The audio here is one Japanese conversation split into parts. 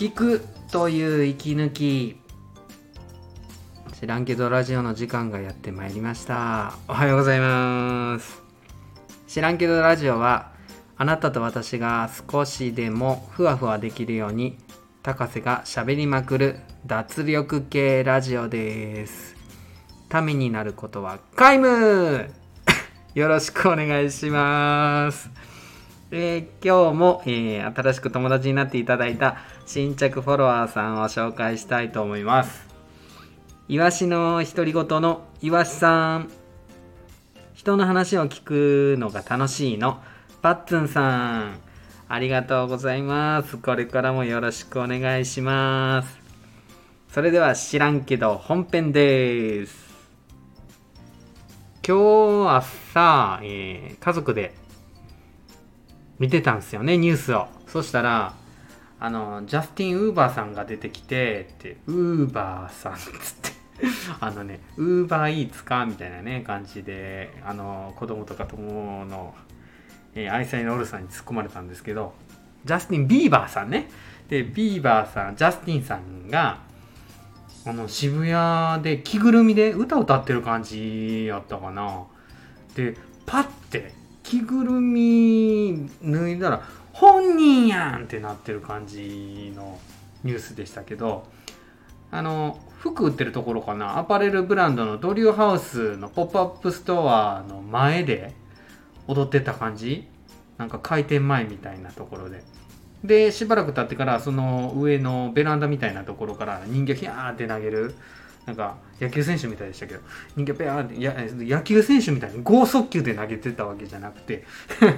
聞くという息抜き。知らんけどラジオの時間がやってまいりました。おはようございます。知らんけどラジオはあなたと私が少しでもふわふわできるように高瀬が喋りまくる脱力系ラジオです。ためになることは皆無。よろしくお願いします。えー、今日も、えー、新しく友達になっていただいた新着フォロワーさんを紹介したいと思います。イワシの独り言のイワシさん。人の話を聞くのが楽しいのパッツンさん。ありがとうございます。これからもよろしくお願いします。それでは知らんけど本編です。今日朝、えー、家族で見てたんですよね、ニュースを。そしたら、あの、ジャスティン・ウーバーさんが出てきて、って、ウーバーさんっつって あのね、ウーバーイーツかみたいなね、感じで、あの、子供とか友の、えー、愛妻のオルさんに突っ込まれたんですけど、ジャスティン・ビーバーさんね。で、ビーバーさん、ジャスティンさんが、あの、渋谷で着ぐるみで歌歌ってる感じやったかな。で、パッて着ぐるみ脱いだら本人やんってなってる感じのニュースでしたけどあの服売ってるところかな？アパレルブランドの drew house のポップアップストアの前で踊ってた感じ？なんか開店前みたいなところで。でしばらく経ってからその上のベランダみたいなところから人形ヒャーって投げるなんか野球選手みたいでしたけど人間ペアってや野球選手みたいに剛速球で投げてたわけじゃなくて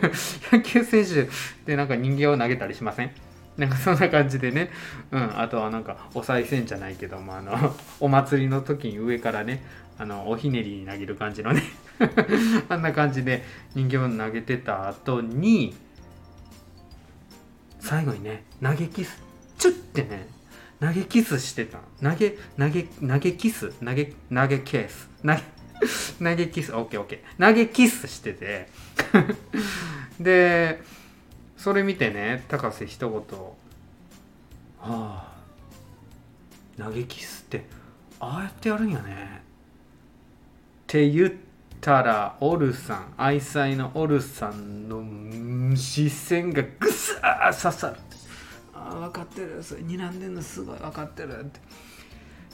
野球選手でなんか人形を投げたりしません？なんかそんな感じでね、うん、あとはなんかお賽銭じゃないけどもあの お祭りの時に上からねあのおひねりに投げる感じのね あんな感じで人形を投げてた後に最後にね投げキス。チュッてね投げキスしてた投げ投げ投げキス？投げ投げケース？投げ 投げキス？オッケーオッケー。投げキスしてて。でそれ見てね高瀬一言「はあ投げキスってああやってやるんやね」って言ったらオルさん愛妻のオルさんの視線がぐさー刺さる。分かってる。それ睨んでんのすごい分かってるって。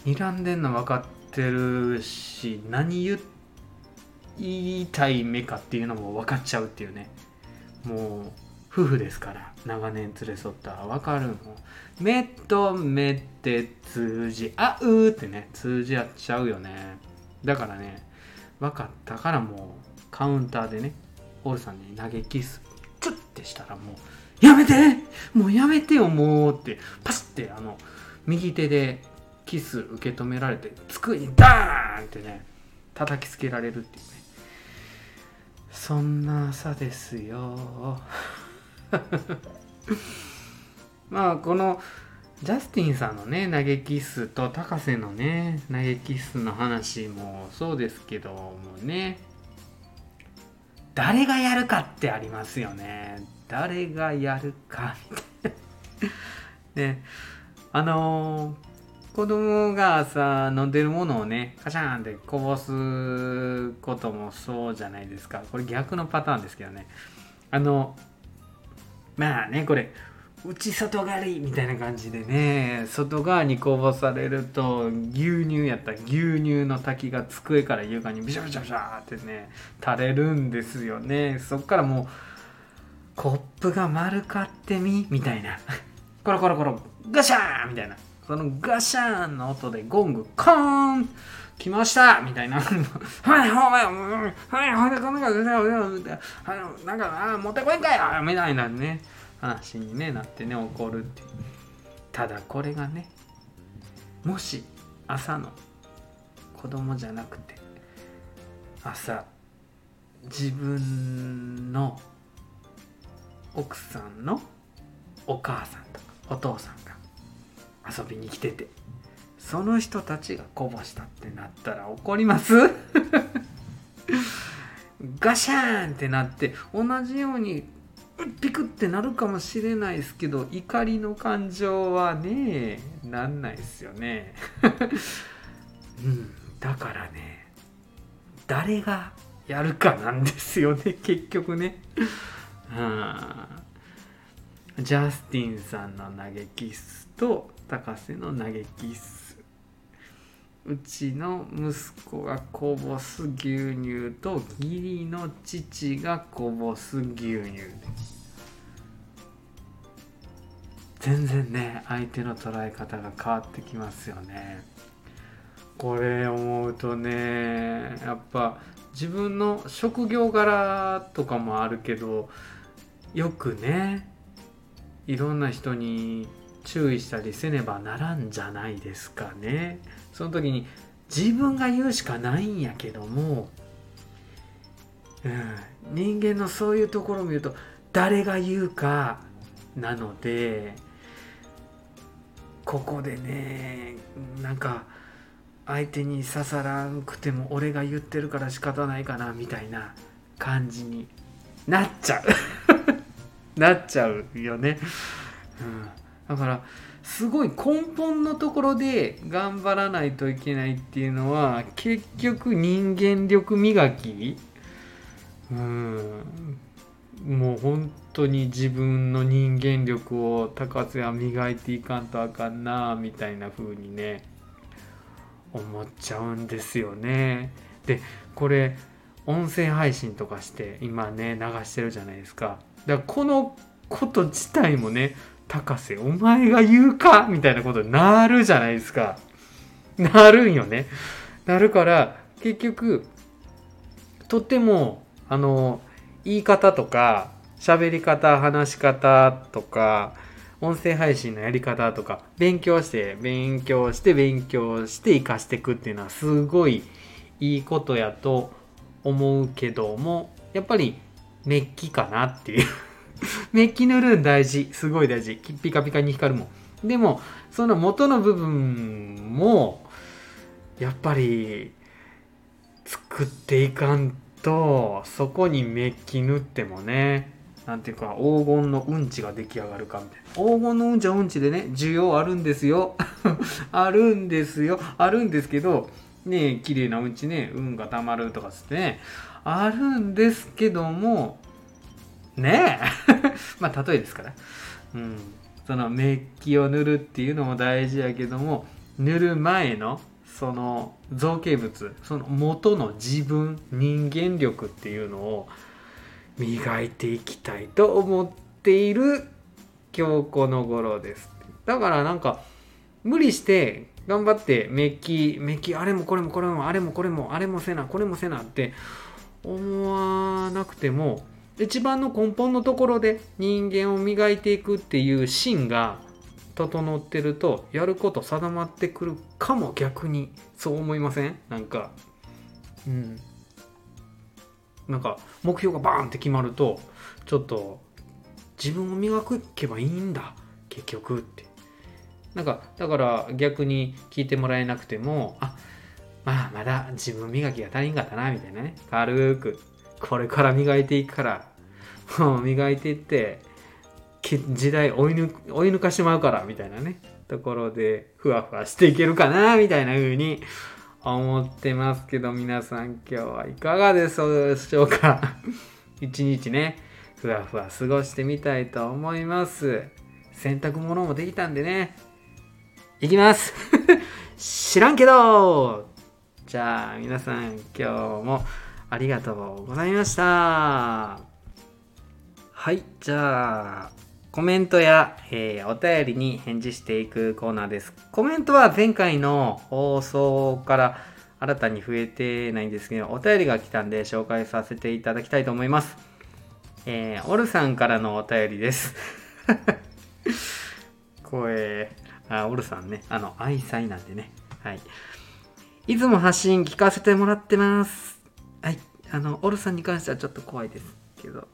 睨んでんの分かってるし何言いたい目かっていうのも分かっちゃうっていうね。もう夫婦ですから長年連れ添った分かるも目と目って通じ合うってね通じ合っちゃうよね。だからね分かったからもうカウンターでねオールさんに投げキスチュッてしたらもうやめて。もうやめてよもうって。パスってあの右手でキス受け止められて机にダーンってね叩きつけられるっていうね。そんな朝ですよ。まあこのジャスティンさんのね投げキスと高瀬のね投げキスの話もそうですけどもね。誰がやるかってありますよね。誰がやるかみたいな。ね。あのー、子供がさ飲んでるものをねカシャーンってこぼすこともそうじゃないですか。これ逆のパターンですけどね。あのまあねこれ内外刈りみたいな感じでね外側にこぼされると牛乳やった牛乳の滝が机から床にビシャビシャビシャってね垂れるんですよねそっからもうコップが丸かってみみたいな。コロコロコロ、ガシャーンみたいな。そのガシャーンの音でゴング、コーン来ましたみたいな。はい、はい、はい、はい、こんなはい、なんか、あ持ってこいんかよみたいなね、話に、ね、なってね、怒るっていう。ただこれがね、もし朝の子供じゃなくて、朝、自分の奥さんのお母さんとかお父さんが遊びに来ててその人たちがこぼしたってなったら怒ります？ガシャーンってなって同じようにピクってなるかもしれないですけど怒りの感情はねなんないですよね。うんだからね誰がやるかなんですよね 結局ね。うんジャスティンさんの投げキッスと高瀬の投げキッスうちの息子がこぼす牛乳と義理の父がこぼす牛乳です。全然ね相手の捉え方が変わってきますよね。これ思うとねやっぱ自分の職業柄とかもあるけどよくねいろんな人に注意したりせねばならんじゃないですかね。その時に自分が言うしかないんやけども、うん、人間のそういうところを見ると誰が言うかなのでここでねなんか相手に刺さらんくても俺が言ってるから仕方ないかなみたいな感じになっちゃう。なっちゃうよね、うん、だからすごい根本のところで頑張らないといけないっていうのは結局人間力磨きうんもう本当に自分の人間力を高津は磨いていかんとあかんなみたいな風にね思っちゃうんですよね。でこれ音声配信とかして今ね流してるじゃないですか。だからこのこと自体もね高瀬お前が言うかみたいなことになるじゃないですか。なるんよね。なるから結局とってもあの言い方とか喋り方話し方とか音声配信のやり方とか勉強して勉強して勉強して活かしていくっていうのはすごいいいことやと思うけどもやっぱりメッキかなっていうメッキ塗るん大事。すごい大事。ピカピカに光るもん。でもその元の部分もやっぱり作っていかんとそこにメッキ塗ってもねなんていうか黄金のうんちが出来上がるかみたいな。黄金のうんちはうんちでね需要あるんですよ。あるんですよ。あるんですけどね綺麗なうんちね運がたまるとかつってね。あるんですけどもねえ。まあ例えですから。うん。そのメッキを塗るっていうのも大事やけども塗る前のその造形物その元の自分人間力っていうのを磨いていきたいと思っている今日この頃です。だからなんか無理して頑張ってメッキメッキあれもこれもこれもあれもこれもあれもせなこれもせなって思わなくても一番の根本のところで人間を磨いていくっていう芯が整ってるとやること定まってくるかも逆にそう思いません？なんか。うん。なんか目標がバーンって決まるとちょっと自分を磨けばいいんだ結局って。なんかだから逆に聞いてもらえなくてもあまあまだ自分磨きが足りんかったなみたいなね。軽く。これから磨いていくからもう磨いていって時代追い抜追い抜かしまうからみたいなねところでふわふわしていけるかなみたいな風に思ってますけど皆さん今日はいかがでしょうか？一日ねふわふわ過ごしてみたいと思います。洗濯物もできたんでねいきます。知らんけど！じゃあ皆さん今日もありがとうございましたはいじゃあコメントや、えー、お便りに返事していくコーナーです。コメントは前回の放送から新たに増えてないんですけど、お便りが来たんで紹介させていただきたいと思います。えー、オルさんからのお便りです。声、あ、オルさんね、あの、愛妻なんでね。はい。いつも発信聞かせてもらってます。はい。あの、オルさんに関してはちょっと怖いですけど、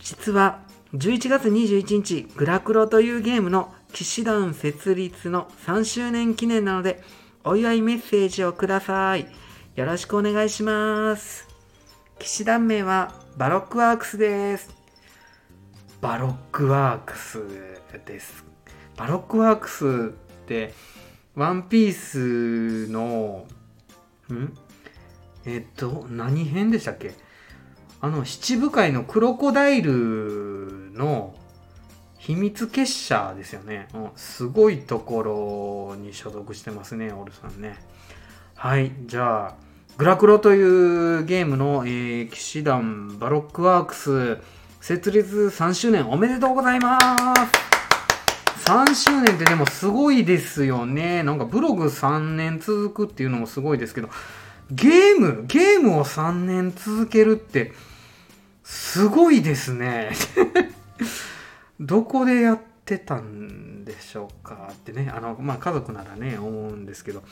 実は11月21日、グラクロというゲームの騎士団設立の3周年記念なので、お祝いメッセージをください。よろしくお願いします。騎士団名はバロックワークスです。バロックワークスです。バロックワークスって、ワンピースの、ん？えっと、何編でしたっけ？あの、七武海のクロコダイルの秘密結社ですよね。うんすごいところに所属してますね、オルさんね。はい、じゃあ、グラクロというゲームの、えー騎士団バロックワークス設立3周年おめでとうございます3周年ってでもすごいですよね。なんかブログ3年続くっていうのもすごいですけど、ゲーム、ゲームを3年続けるってすごいですね。どこでやってたんでしょうかってね、あの、まあ家族ならね、思うんですけど、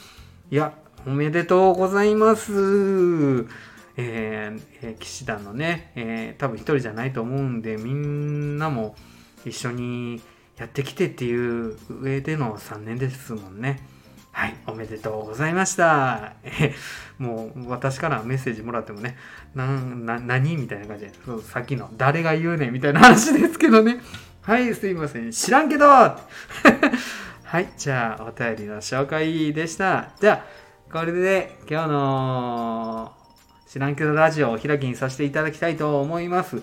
いや、おめでとうございます。えーえー騎士団のね、えー多分一人じゃないと思うんで、みんなも一緒にやってきてっていう上での3年ですもんね。はい、おめでとうございました。え もう私からメッセージもらってもね、なな何みたいな感じで、そうさっきの誰が言うねみたいな話ですけどね。はい、すいません。知らんけど はい、じゃあお便りの紹介でした。じゃあ、これで今日の知らんけどラジオを開きにさせていただきたいと思います。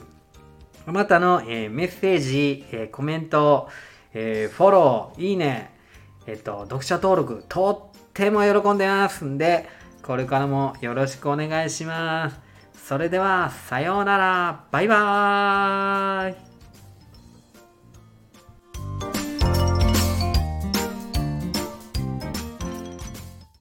あなたの、えーメッセージ、えーコメント、えーフォロー、いいね、えっ、と、読者登録、とっても喜んでますんで、これからもよろしくお願いします。それでは、さようなら、バイバーイ